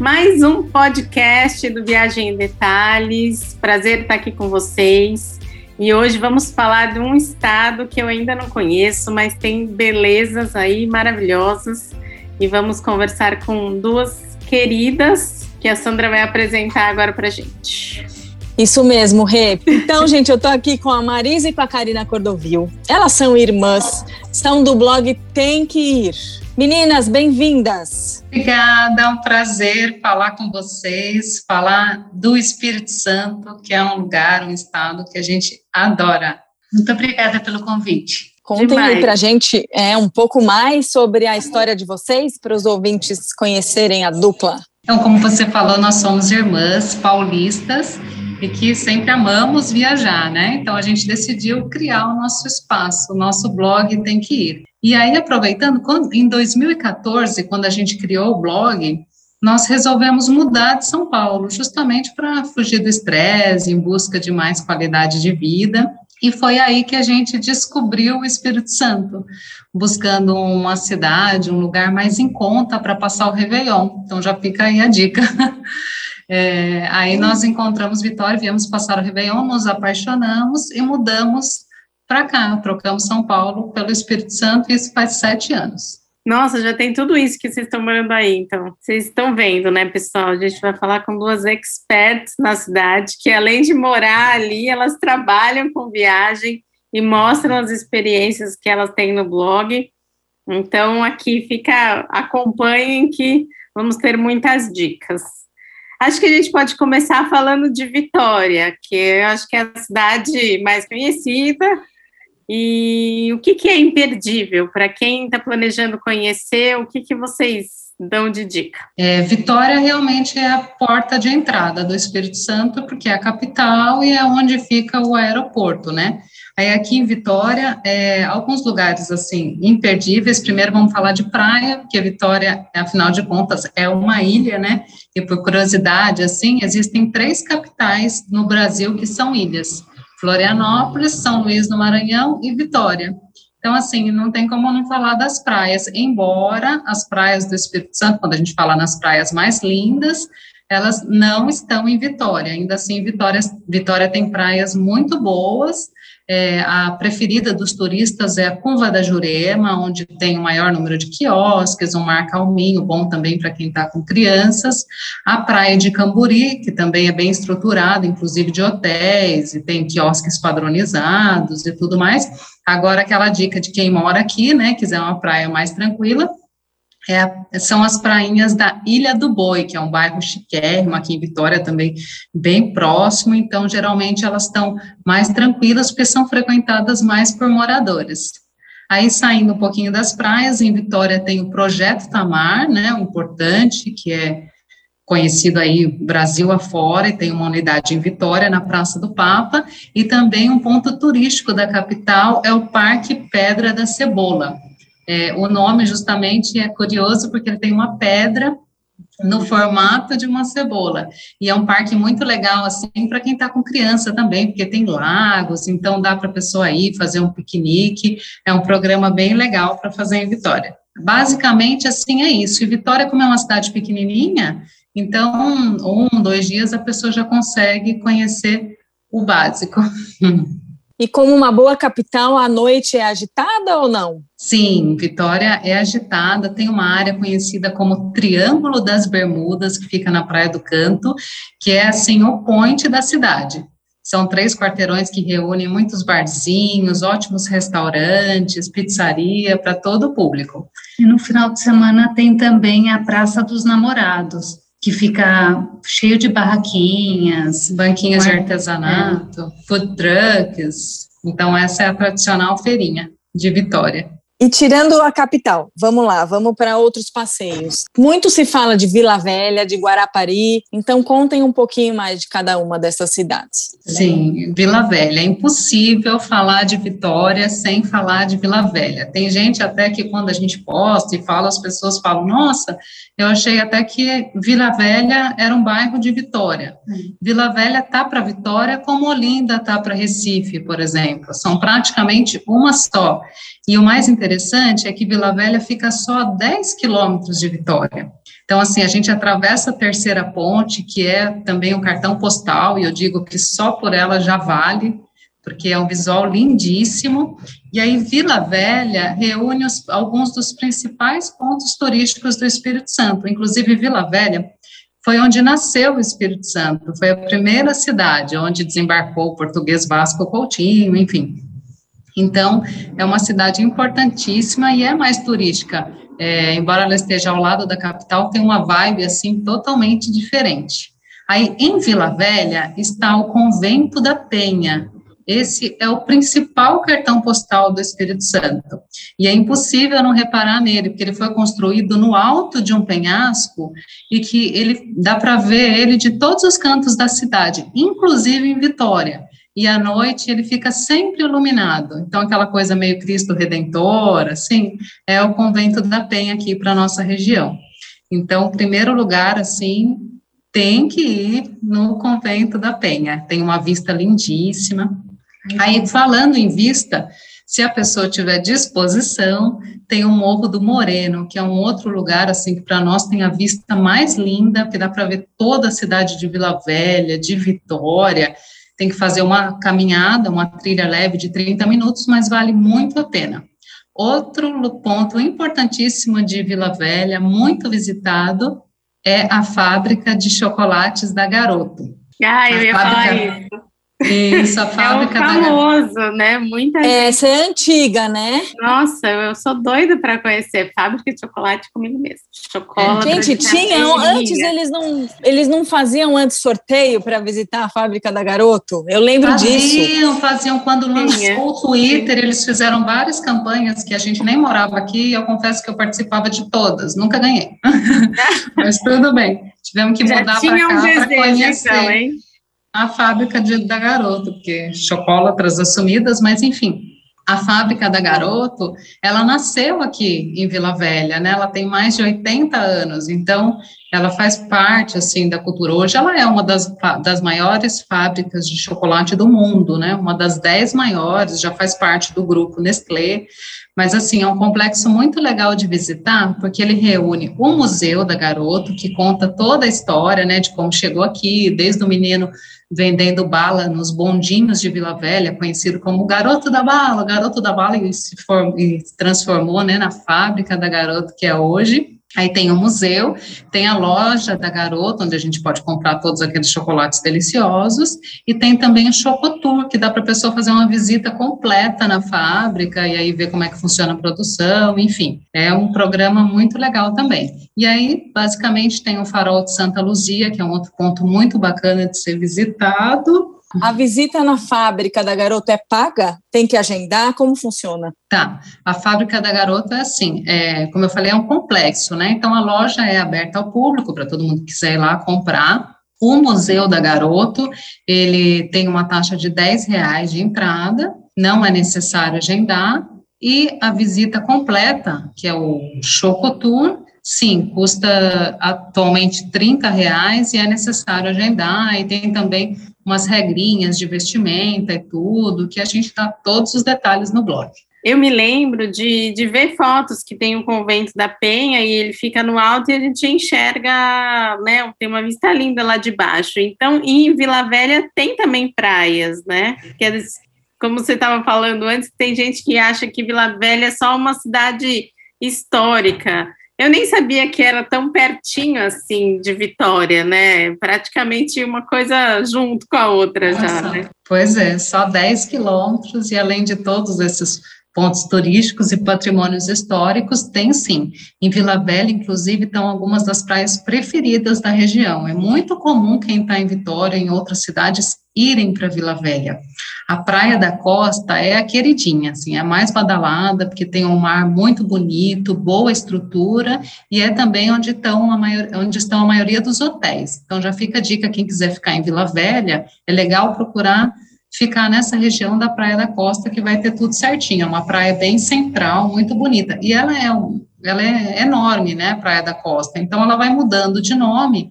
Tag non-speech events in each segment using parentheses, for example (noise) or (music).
Mais um podcast do Viagem em Detalhes. Prazer estar aqui com vocês. E hoje vamos falar de um estado que eu ainda não conheço, mas tem belezas aí maravilhosas. E vamos conversar com duas queridas que a Sandra vai apresentar agora para gente. Isso mesmo, Rê. Então, gente, eu tô aqui com a Marisa e com a Karina Cordovil. Elas são irmãs, são do blog Tem que Ir. Meninas, bem-vindas. Obrigada, é um prazer falar com vocês, falar do Espírito Santo, que é um lugar, um estado que a gente adora. Muito obrigada pelo convite. Contem Demais. aí pra gente é, um pouco mais sobre a história de vocês, para os ouvintes conhecerem a dupla. Então, como você falou, nós somos irmãs paulistas e que sempre amamos viajar, né? Então a gente decidiu criar o nosso espaço, o nosso blog tem que ir. E aí, aproveitando, em 2014, quando a gente criou o blog, nós resolvemos mudar de São Paulo, justamente para fugir do estresse, em busca de mais qualidade de vida. E foi aí que a gente descobriu o Espírito Santo, buscando uma cidade, um lugar mais em conta para passar o Réveillon. Então já fica aí a dica. (laughs) É, aí nós encontramos Vitória, viemos passar o Réveillon, nos apaixonamos e mudamos para cá, trocamos São Paulo pelo Espírito Santo, e isso faz sete anos. Nossa, já tem tudo isso que vocês estão morando aí, então. Vocês estão vendo, né, pessoal? A gente vai falar com duas experts na cidade, que além de morar ali, elas trabalham com viagem e mostram as experiências que elas têm no blog. Então, aqui fica, acompanhem que vamos ter muitas dicas. Acho que a gente pode começar falando de Vitória, que eu acho que é a cidade mais conhecida. E o que, que é imperdível para quem está planejando conhecer? O que, que vocês dão de dica? É, Vitória realmente é a porta de entrada do Espírito Santo, porque é a capital e é onde fica o aeroporto, né? Aí aqui em Vitória, é, alguns lugares assim imperdíveis. Primeiro vamos falar de praia, porque Vitória, afinal de contas, é uma ilha, né? E por curiosidade, assim, existem três capitais no Brasil que são ilhas: Florianópolis, São Luís do Maranhão e Vitória. Então, assim, não tem como não falar das praias, embora as praias do Espírito Santo, quando a gente fala nas praias mais lindas, elas não estão em Vitória. Ainda assim, Vitória, Vitória tem praias muito boas, é, a preferida dos turistas é a Curva da Jurema, onde tem o maior número de quiosques, um mar calminho, bom também para quem está com crianças. A Praia de Camburi, que também é bem estruturada, inclusive de hotéis, e tem quiosques padronizados e tudo mais. Agora, aquela dica de quem mora aqui, né, quiser uma praia mais tranquila, é, são as prainhas da Ilha do Boi, que é um bairro chiquérrimo, aqui em Vitória também, bem próximo, então, geralmente, elas estão mais tranquilas, porque são frequentadas mais por moradores. Aí, saindo um pouquinho das praias, em Vitória tem o Projeto Tamar, né, um importante, que é conhecido aí Brasil afora, e tem uma unidade em Vitória, na Praça do Papa, e também um ponto turístico da capital é o Parque Pedra da Cebola, é, o nome justamente é curioso porque ele tem uma pedra no formato de uma cebola. E é um parque muito legal, assim, para quem está com criança também, porque tem lagos, então dá para a pessoa ir fazer um piquenique. É um programa bem legal para fazer em Vitória. Basicamente, assim, é isso. E Vitória, como é uma cidade pequenininha, então, um, dois dias a pessoa já consegue conhecer o básico. (laughs) E como uma boa capital, a noite é agitada ou não? Sim, Vitória é agitada, tem uma área conhecida como Triângulo das Bermudas, que fica na Praia do Canto, que é assim o ponte da cidade. São três quarteirões que reúnem muitos barzinhos, ótimos restaurantes, pizzaria para todo o público. E no final de semana tem também a Praça dos Namorados, que fica cheio de barraquinhas, banquinhas de artesanato, é. food trucks. Então, essa é a tradicional feirinha de Vitória. E tirando a capital, vamos lá, vamos para outros passeios. Muito se fala de Vila Velha, de Guarapari, então contem um pouquinho mais de cada uma dessas cidades. Sim, Vila Velha. É impossível falar de Vitória sem falar de Vila Velha. Tem gente até que quando a gente posta e fala, as pessoas falam: nossa, eu achei até que Vila Velha era um bairro de Vitória. Hum. Vila Velha tá para Vitória como Olinda tá para Recife, por exemplo. São praticamente uma só. E o mais interessante é que Vila Velha fica só a 10 quilômetros de Vitória. Então, assim, a gente atravessa a terceira ponte, que é também um cartão postal, e eu digo que só por ela já vale, porque é um visual lindíssimo. E aí, Vila Velha reúne os, alguns dos principais pontos turísticos do Espírito Santo, inclusive Vila Velha foi onde nasceu o Espírito Santo, foi a primeira cidade onde desembarcou o português Vasco Coutinho, enfim. Então, é uma cidade importantíssima e é mais turística. É, embora ela esteja ao lado da capital, tem uma vibe, assim, totalmente diferente. Aí, em Vila Velha, está o Convento da Penha, esse é o principal cartão postal do Espírito Santo. E é impossível não reparar nele, porque ele foi construído no alto de um penhasco e que ele dá para ver ele de todos os cantos da cidade, inclusive em Vitória. E à noite ele fica sempre iluminado. Então, aquela coisa meio Cristo Redentor, assim, é o convento da Penha aqui para nossa região. Então, primeiro lugar, assim, tem que ir no convento da Penha. Tem uma vista lindíssima, Aí, falando em vista, se a pessoa tiver disposição, tem o Morro do Moreno, que é um outro lugar, assim, que para nós tem a vista mais linda, porque dá para ver toda a cidade de Vila Velha, de Vitória, tem que fazer uma caminhada, uma trilha leve de 30 minutos, mas vale muito a pena. Outro ponto importantíssimo de Vila Velha, muito visitado, é a fábrica de chocolates da Garoto. Ah, eu ia fábrica, falar isso. Isso, a fábrica é famoso, da... né? Muita Essa é antiga, né? Nossa, eu sou doida para conhecer fábrica de chocolate comigo mesmo. Chocolate. Gente, tinham antes eles não eles não faziam antes sorteio para visitar a fábrica da Garoto. Eu lembro faziam, disso. Faziam, faziam quando lançou o Twitter, eles fizeram várias campanhas que a gente nem morava aqui. Eu confesso que eu participava de todas, nunca ganhei. (laughs) Mas tudo bem. Tivemos que mudar para cá para conhecer. Então, hein? A fábrica de, da Garoto, porque chocolatras assumidas, mas enfim, a fábrica da Garoto, ela nasceu aqui em Vila Velha, né? Ela tem mais de 80 anos, então ela faz parte assim da cultura. Hoje ela é uma das, das maiores fábricas de chocolate do mundo, né? Uma das dez maiores, já faz parte do grupo Nestlé. Mas assim, é um complexo muito legal de visitar, porque ele reúne o Museu da Garoto, que conta toda a história, né, de como chegou aqui, desde o menino vendendo bala nos bondinhos de Vila Velha, conhecido como Garoto da Bala, Garoto da Bala, e se, for, e se transformou né, na fábrica da Garoto que é hoje. Aí tem o museu, tem a loja da Garota, onde a gente pode comprar todos aqueles chocolates deliciosos, e tem também o Chocotour, que dá para a pessoa fazer uma visita completa na fábrica e aí ver como é que funciona a produção, enfim. É um programa muito legal também. E aí, basicamente, tem o Farol de Santa Luzia, que é um outro ponto muito bacana de ser visitado, a visita na fábrica da garota é paga? Tem que agendar? Como funciona? Tá. A fábrica da garota é assim, é, como eu falei, é um complexo, né? Então a loja é aberta ao público para todo mundo que quiser ir lá comprar. O Museu da Garoto, ele tem uma taxa de 10 reais de entrada, não é necessário agendar, e a visita completa, que é o Chocotour, sim, custa atualmente 30 reais e é necessário agendar, e tem também umas regrinhas de vestimenta e tudo, que a gente dá todos os detalhes no blog. Eu me lembro de, de ver fotos que tem o convento da Penha e ele fica no alto e a gente enxerga, né? Tem uma vista linda lá de baixo. Então, em Vila Velha tem também praias, né? Que é, como você estava falando antes, tem gente que acha que Vila Velha é só uma cidade histórica. Eu nem sabia que era tão pertinho assim de Vitória, né? Praticamente uma coisa junto com a outra Nossa, já, né? Pois é, só 10 quilômetros e além de todos esses pontos turísticos e patrimônios históricos, tem sim. Em Vila Velha, inclusive, estão algumas das praias preferidas da região. É muito comum quem está em Vitória, em outras cidades, irem para Vila Velha. A Praia da Costa é a queridinha, assim, é a mais badalada, porque tem um mar muito bonito, boa estrutura, e é também onde estão a, maior, onde estão a maioria dos hotéis. Então, já fica a dica, quem quiser ficar em Vila Velha, é legal procurar ficar nessa região da Praia da Costa, que vai ter tudo certinho, é uma praia bem central, muito bonita, e ela é, ela é enorme, né, Praia da Costa, então ela vai mudando de nome,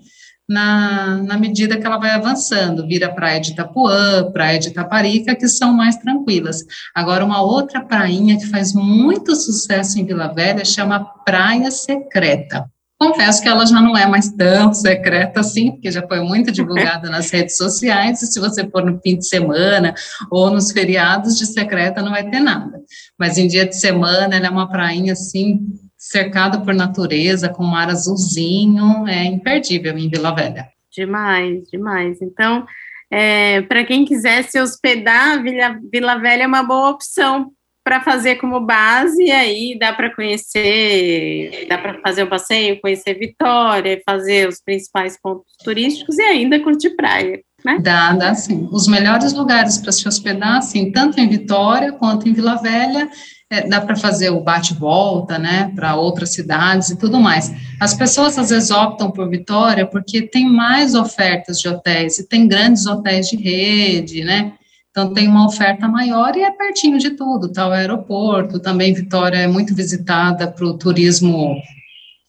na, na medida que ela vai avançando, vira praia de Itapuã, praia de Itaparica, que são mais tranquilas. Agora, uma outra prainha que faz muito sucesso em Vila Velha chama Praia Secreta. Confesso que ela já não é mais tão secreta assim, porque já foi muito divulgada nas redes sociais, e se você for no fim de semana ou nos feriados de secreta, não vai ter nada. Mas em dia de semana, ela é uma prainha assim, cercada por natureza, com mar azulzinho, é imperdível em Vila Velha. Demais, demais. Então, é, para quem quiser se hospedar, Vila, Vila Velha é uma boa opção para fazer como base, e aí dá para conhecer, dá para fazer o passeio, conhecer Vitória, fazer os principais pontos turísticos e ainda curtir praia. Né? Dá, dá sim. Os melhores lugares para se hospedar, assim, tanto em Vitória quanto em Vila Velha, é, dá para fazer o bate-volta, né, para outras cidades e tudo mais. As pessoas às vezes optam por Vitória porque tem mais ofertas de hotéis e tem grandes hotéis de rede, né? Então, tem uma oferta maior e é pertinho de tudo, tá? O aeroporto, também Vitória é muito visitada para o turismo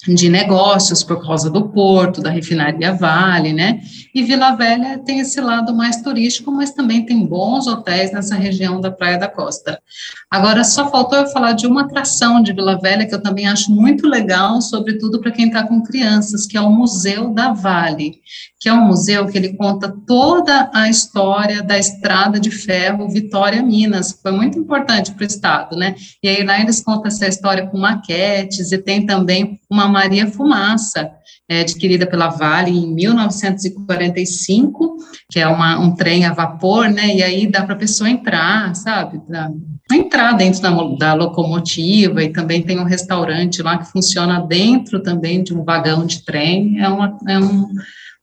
de negócios por causa do porto, da refinaria Vale, né? E Vila Velha tem esse lado mais turístico, mas também tem bons hotéis nessa região da Praia da Costa. Agora, só faltou eu falar de uma atração de Vila Velha que eu também acho muito legal, sobretudo para quem está com crianças, que é o Museu da Vale, que é um museu que ele conta toda a história da estrada de ferro Vitória Minas, que foi muito importante para o estado, né? E aí lá eles contam essa história com maquetes e tem também uma Maria Fumaça, é, adquirida pela Vale em 1945, que é uma, um trem a vapor, né? E aí dá para a pessoa entrar, sabe? Pra, entrar dentro da, da, locomotiva e também tem um restaurante lá que funciona dentro também de um vagão de trem. É uma, é um,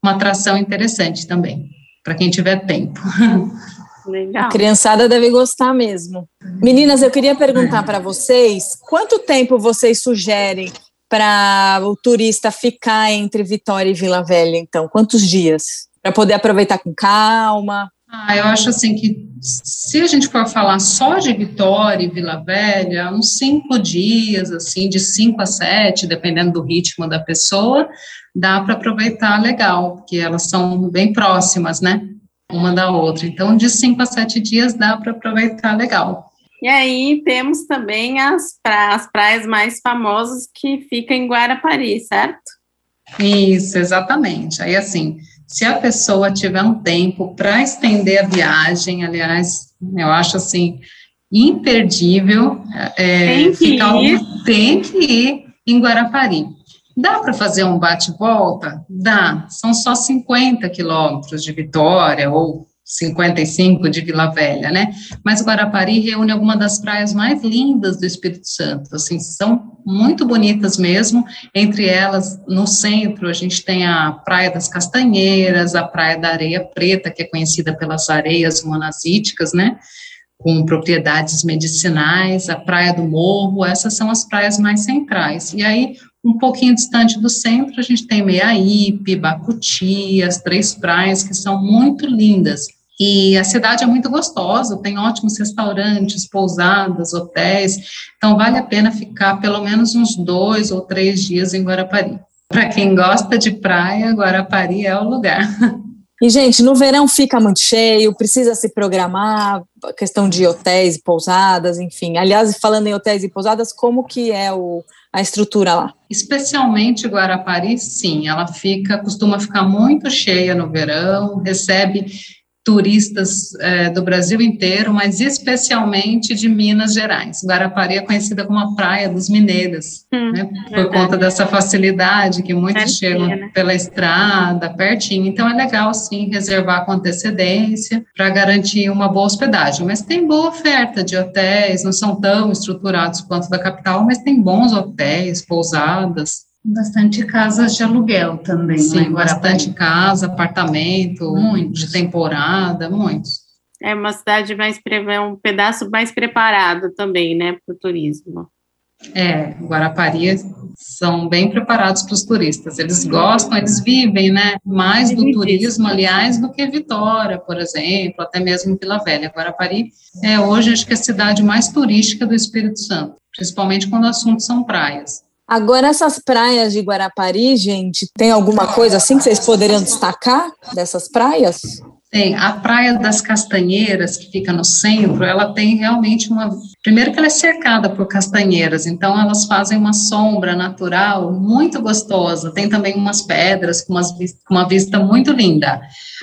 uma atração interessante também, para quem tiver tempo. (laughs) Legal. A criançada deve gostar mesmo. Meninas, eu queria perguntar para vocês quanto tempo vocês sugerem para o turista ficar entre Vitória e Vila Velha, então? Quantos dias? Para poder aproveitar com calma? Ah, eu acho assim que se a gente for falar só de Vitória e Vila Velha, uns cinco dias, assim, de cinco a sete, dependendo do ritmo da pessoa, dá para aproveitar legal, porque elas são bem próximas, né? Uma da outra. Então, de cinco a sete dias dá para aproveitar legal. E aí temos também as, pra, as praias mais famosas que ficam em Guarapari, certo? Isso, exatamente. Aí, assim, se a pessoa tiver um tempo para estender a viagem, aliás, eu acho assim, imperdível. É, tem que ir. tem que ir em Guarapari. Dá para fazer um bate-volta? Dá. São só 50 quilômetros de Vitória ou 55 de Vila Velha, né? Mas Guarapari reúne algumas das praias mais lindas do Espírito Santo, assim, são muito bonitas mesmo. Entre elas, no centro, a gente tem a Praia das Castanheiras, a Praia da Areia Preta, que é conhecida pelas areias monazíticas, né? Com propriedades medicinais, a Praia do Morro, essas são as praias mais centrais. E aí, um pouquinho distante do centro, a gente tem Meiaípe, Bacuti, as três praias que são muito lindas. E a cidade é muito gostosa, tem ótimos restaurantes, pousadas, hotéis, então vale a pena ficar pelo menos uns dois ou três dias em Guarapari. Para quem gosta de praia, Guarapari é o lugar. (laughs) E, gente, no verão fica muito cheio, precisa se programar, questão de hotéis e pousadas, enfim. Aliás, falando em hotéis e pousadas, como que é o, a estrutura lá? Especialmente Guarapari, sim, ela fica, costuma ficar muito cheia no verão, recebe turistas é, do Brasil inteiro, mas especialmente de Minas Gerais. Guarapari é conhecida como a praia dos mineiros, hum, né, por conta dessa facilidade que muitos chegam né? pela estrada, pertinho. Então é legal sim reservar com antecedência para garantir uma boa hospedagem. Mas tem boa oferta de hotéis, não são tão estruturados quanto da capital, mas tem bons hotéis, pousadas. Bastante casas de aluguel também. Sim, bastante casa, apartamento, muitos. de temporada, muitos. É uma cidade mais, é um pedaço mais preparado também, né, para o turismo. É, Guarapari são bem preparados para os turistas. Eles gostam, eles vivem, né, mais do turismo, aliás, do que Vitória, por exemplo, até mesmo Vila Velha. Guarapari é hoje acho que a cidade mais turística do Espírito Santo, principalmente quando o assunto são praias. Agora, essas praias de Guarapari, gente, tem alguma coisa assim que vocês poderiam destacar dessas praias? Tem. A Praia das Castanheiras, que fica no centro, ela tem realmente uma. Primeiro, que ela é cercada por castanheiras, então elas fazem uma sombra natural muito gostosa. Tem também umas pedras com umas, uma vista muito linda.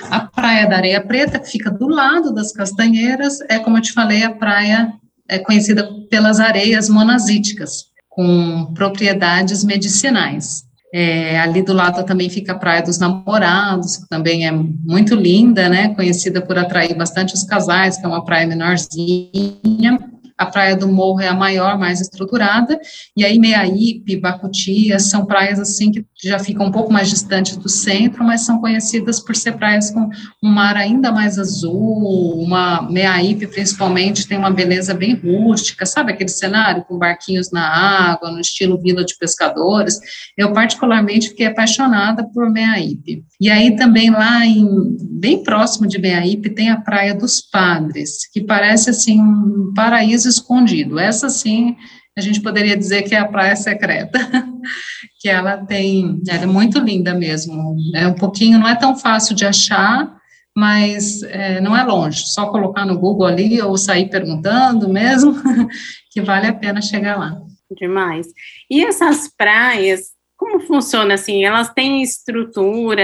A Praia da Areia Preta, que fica do lado das castanheiras, é, como eu te falei, a praia é conhecida pelas areias monazíticas, com propriedades medicinais. É, ali do lado também fica a Praia dos Namorados, que também é muito linda, né? Conhecida por atrair bastante os casais, que é uma praia menorzinha a Praia do Morro é a maior, mais estruturada, e aí Meaípe, Bacutia, são praias assim que já ficam um pouco mais distantes do centro, mas são conhecidas por ser praias com um mar ainda mais azul, uma Meaípe principalmente tem uma beleza bem rústica, sabe aquele cenário com barquinhos na água, no estilo vila de pescadores, eu particularmente fiquei apaixonada por Meaípe. E aí também lá em, bem próximo de Meaípe tem a Praia dos Padres, que parece assim um paraíso escondido. Essa sim, a gente poderia dizer que é a praia secreta, (laughs) que ela tem, ela é muito linda mesmo. É um pouquinho, não é tão fácil de achar, mas é, não é longe. Só colocar no Google ali ou sair perguntando mesmo, (laughs) que vale a pena chegar lá. Demais. E essas praias, como funciona assim? Elas têm estrutura,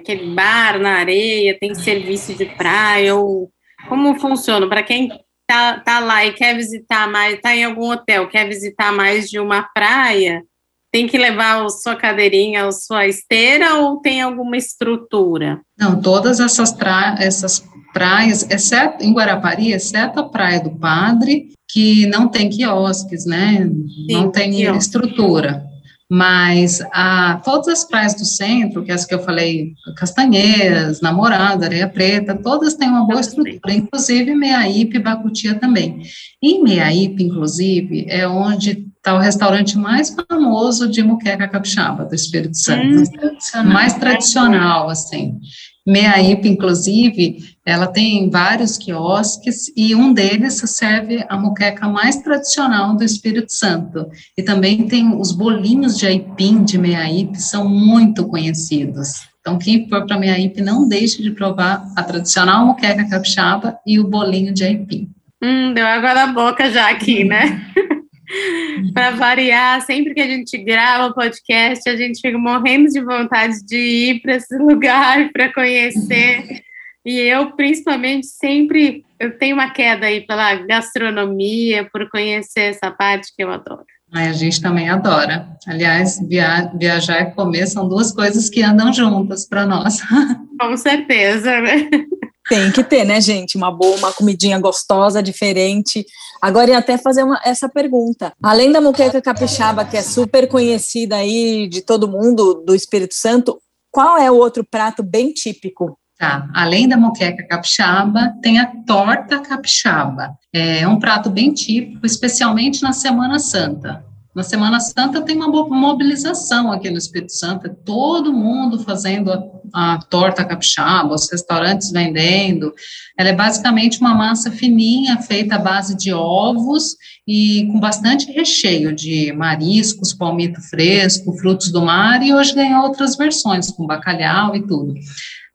aquele bar na areia, tem serviço de praia ou como funciona? Para quem tá, tá lá e quer visitar mais, tá em algum hotel, quer visitar mais de uma praia, tem que levar a sua cadeirinha, a sua esteira ou tem alguma estrutura? Não, todas essas, pra, essas praias, exceto em Guarapari, exceto a Praia do Padre, que não tem quiosques, né? Sim, não tem quiosque. estrutura. Mas a, todas as praias do centro, que é as que eu falei, Castanheiras, Namorada, Areia Preta, todas têm uma boa estrutura, inclusive Meiaípe e Bacutia também. Em Meiaípe, inclusive, é onde está o restaurante mais famoso de muqueca capixaba do Espírito Santo, hum, mais tradicional, assim. Meaípe, inclusive, ela tem vários quiosques e um deles serve a moqueca mais tradicional do Espírito Santo. E também tem os bolinhos de aipim de Meaípe, são muito conhecidos. Então, quem for para Meaípe, não deixe de provar a tradicional moqueca capixaba e o bolinho de aipim. Hum, deu água na boca já aqui, né? Para variar, sempre que a gente grava podcast, a gente fica morrendo de vontade de ir para esse (laughs) lugar para conhecer. E eu, principalmente, sempre eu tenho uma queda aí pela gastronomia, por conhecer essa parte que eu adoro. a gente também adora. Aliás, via viajar e comer são duas coisas que andam juntas para nós. (laughs) Com certeza, né? Tem que ter, né, gente? Uma boa, uma comidinha gostosa, diferente. Agora, ia até fazer uma, essa pergunta. Além da muqueca capixaba, que é super conhecida aí de todo mundo, do Espírito Santo, qual é o outro prato bem típico? Tá, além da moqueca capixaba, tem a torta capixaba. É um prato bem típico, especialmente na Semana Santa. Na Semana Santa tem uma mobilização aqui no Espírito Santo, é todo mundo fazendo a, a, torta capixaba, os restaurantes vendendo. Ela é basicamente uma massa fininha, feita à base de ovos e com bastante recheio de mariscos, palmito fresco, frutos do mar, e hoje ganhou outras versões, com bacalhau e tudo.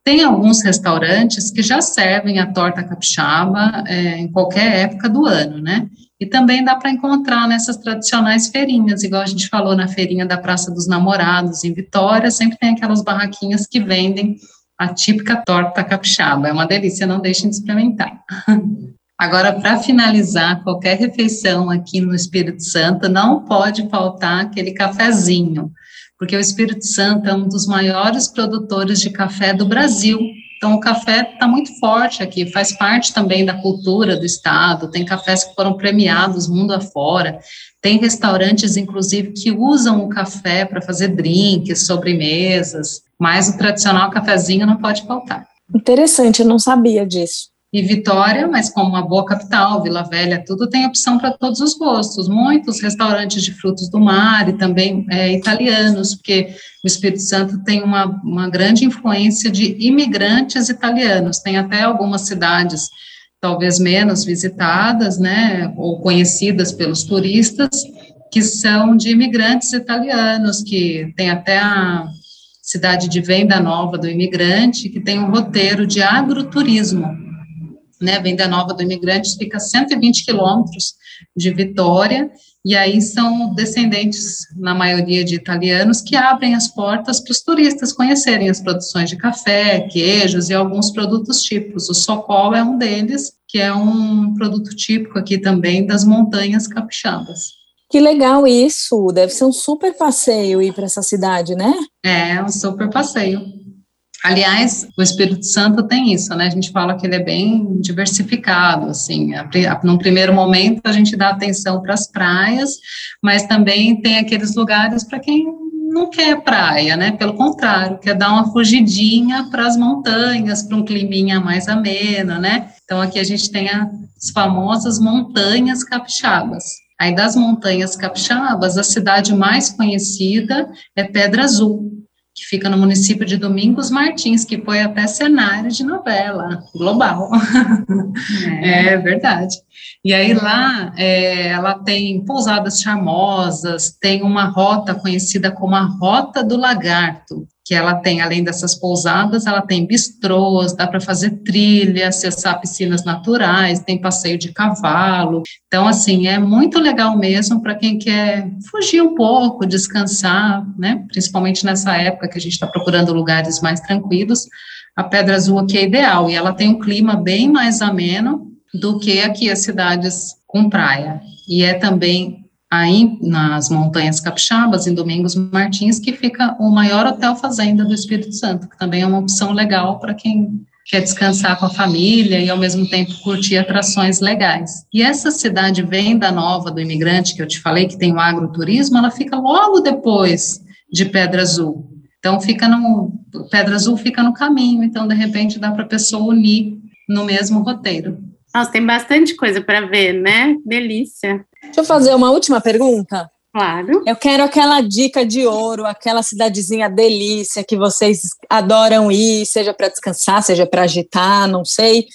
Tem alguns restaurantes que já servem a torta capixaba é, em qualquer época do ano, né? E também dá para encontrar nessas tradicionais feirinhas, igual a gente falou na feirinha da Praça dos Namorados, em Vitória, sempre tem aquelas barraquinhas que vendem a típica torta capixaba. É uma delícia, não deixem de experimentar. (laughs) Agora, para finalizar qualquer refeição aqui no Espírito Santo, não pode faltar aquele cafezinho, porque o Espírito Santo é um dos maiores produtores de café do Brasil. Então, o café está muito forte aqui, faz parte também da cultura do estado. Tem cafés que foram premiados mundo afora. Tem restaurantes, inclusive, que usam o café para fazer drinks, sobremesas. Mas o tradicional cafezinho não pode faltar. Interessante, eu não sabia disso e Vitória, mas como uma boa capital, Vila Velha, tudo tem opção para todos os gostos. Muitos restaurantes de frutos do mar e também é, italianos, porque o Espírito Santo tem uma, uma grande influência de imigrantes italianos. Tem até algumas cidades, talvez menos visitadas, né, ou conhecidas pelos turistas, que são de imigrantes italianos, que tem até a cidade de Venda Nova do Imigrante, que tem um roteiro de agroturismo. Né? Venda Nova do Imigrante fica a 120 quilômetros de Vitória, e aí são descendentes, na maioria de italianos, que abrem as portas para os turistas conhecerem as produções de café, queijos e alguns produtos típicos. O socol é um deles, que é um produto típico aqui também das montanhas capixabas. Que legal isso! Deve ser um super passeio ir para essa cidade, né? É, um super passeio. Aliás, o Espírito Santo tem isso, né? A gente fala que ele é bem diversificado, assim. num primeiro momento, a gente dá atenção para as praias, mas também tem aqueles lugares para quem não quer praia, né? Pelo contrário, quer dar uma fugidinha para as montanhas, para um climinha mais ameno, né? Então, aqui a gente tem as famosas montanhas capixabas. Aí, das montanhas capixabas, a cidade mais conhecida é Pedra Azul, que fica no município de Domingos Martins, que foi até cenário de novela global. (laughs) É, é verdade. E aí lá é, ela tem pousadas charmosas, tem uma rota conhecida como a Rota do Lagarto, que ela tem, além dessas pousadas, ela tem bistrôs, dá para fazer trilha, acessar piscinas naturais, tem passeio de cavalo. Então, assim, é muito legal mesmo para quem quer fugir um pouco, descansar, né? Principalmente nessa época que a gente está procurando lugares mais tranquilos. A Pedra Azul aqui é ideal e ela tem um clima bem mais ameno do que aqui as cidades com praia. E é também aí nas Montanhas Capixabas, em Domingos Martins, que fica o maior hotel fazenda do Espírito Santo, que também é uma opção legal para quem quer descansar com a família e ao mesmo tempo curtir atrações legais. E essa cidade Venda Nova do Imigrante, que eu te falei que tem o agroturismo, ela fica logo depois de Pedra Azul. Então fica no Pedra Azul fica no caminho, então de repente dá para a pessoa unir no mesmo roteiro. Nossa, tem bastante coisa para ver, né? Delícia. Deixa eu fazer uma última pergunta. Claro. Eu quero aquela dica de ouro, aquela cidadezinha delícia que vocês adoram ir, seja para descansar, seja para agitar, não sei,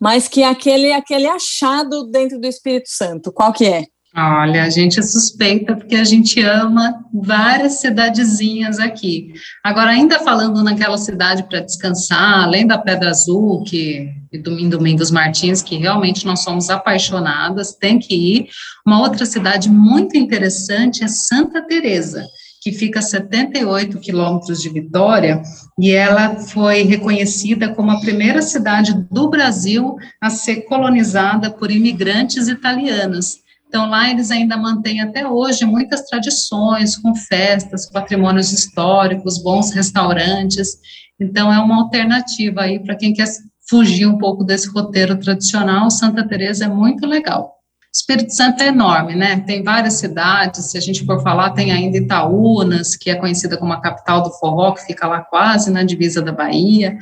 mas que é aquele aquele achado dentro do Espírito Santo. Qual que é? Olha, a gente é suspeita porque a gente ama várias cidadezinhas aqui. Agora, ainda falando naquela cidade para descansar, além da Pedra Azul, que e do Domingos Martins, que realmente nós somos apaixonadas, tem que ir. Uma outra cidade muito interessante é Santa Teresa, que fica a 78 quilômetros de Vitória, e ela foi reconhecida como a primeira cidade do Brasil a ser colonizada por imigrantes italianos. Então, lá eles ainda mantêm até hoje muitas tradições, com festas, patrimônios históricos, bons restaurantes. Então, é uma alternativa aí para quem quer fugir um pouco desse roteiro tradicional. Santa Teresa é muito legal. Espírito Santo é enorme, né? Tem várias cidades, se a gente for falar, tem ainda Itaúnas, que é conhecida como a capital do forró, que fica lá quase na divisa da Bahia.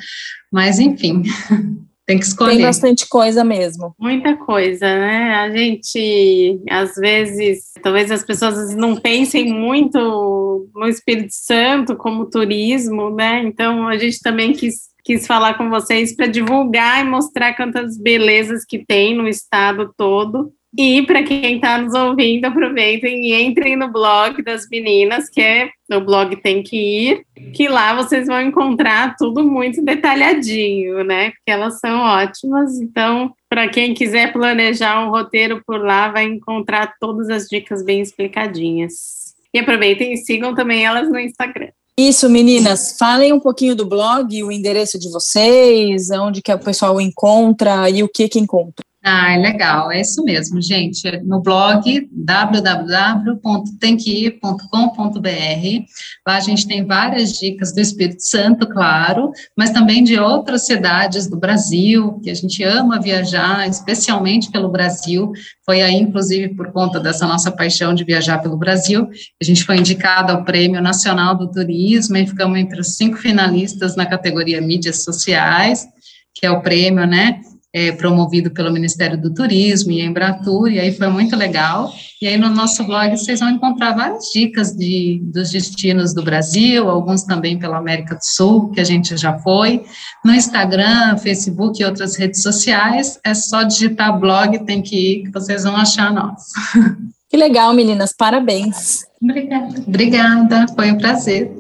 Mas, enfim, (laughs) Tem que escolher. Tem bastante coisa mesmo. Muita coisa, né? A gente, às vezes, talvez as pessoas não pensem muito no Espírito Santo como turismo, né? Então, a gente também quis, quis falar com vocês para divulgar e mostrar quantas belezas que tem no estado todo. E para quem está nos ouvindo, aproveitem e entrem no blog das meninas, que é o blog Tem que Ir, que lá vocês vão encontrar tudo muito detalhadinho, né? Porque elas são ótimas. Então, para quem quiser planejar um roteiro por lá, vai encontrar todas as dicas bem explicadinhas. E aproveitem e sigam também elas no Instagram. Isso, meninas, falem um pouquinho do blog, o endereço de vocês, onde que o pessoal encontra e o que que encontra. Ah, é legal, é isso mesmo, gente. No blog www.temquir.com.br, lá a gente tem várias dicas do Espírito Santo, claro, mas também de outras cidades do Brasil, que a gente ama viajar, especialmente pelo Brasil. Foi aí, inclusive, por conta dessa nossa paixão de viajar pelo Brasil, a gente foi indicado ao Prêmio Nacional do Turismo e ficamos entre os cinco finalistas na categoria Mídias Sociais, que é o prêmio, né? É, promovido pelo Ministério do Turismo e Embratur, e aí foi muito legal. E aí no nosso blog vocês vão encontrar várias dicas de, dos destinos do Brasil, alguns também pela América do Sul, que a gente já foi. No Instagram, Facebook e outras redes sociais, é só digitar blog, tem que ir, que vocês vão achar nós. (laughs) Que legal, meninas, parabéns. Obrigada. Obrigada, foi um prazer.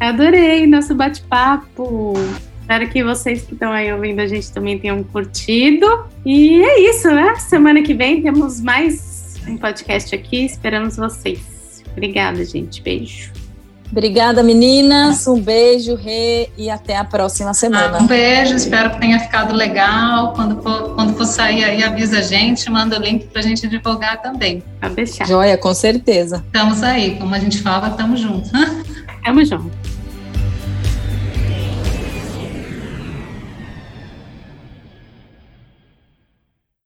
Adorei nosso bate-papo. Espero que vocês que estão aí ouvindo a gente também tenham curtido. E é isso, né? Semana que vem temos mais um podcast aqui. Esperamos vocês. Obrigada, gente. Beijo. Obrigada, meninas. Um beijo, Rê, e até a próxima semana. Ah, um beijo, espero que tenha ficado legal. Quando for, quando for sair aí, avisa a gente, manda o link para a gente divulgar também. Pode deixar. Joia, com certeza. Estamos aí, como a gente fala, estamos juntos. Tamo junto. (laughs)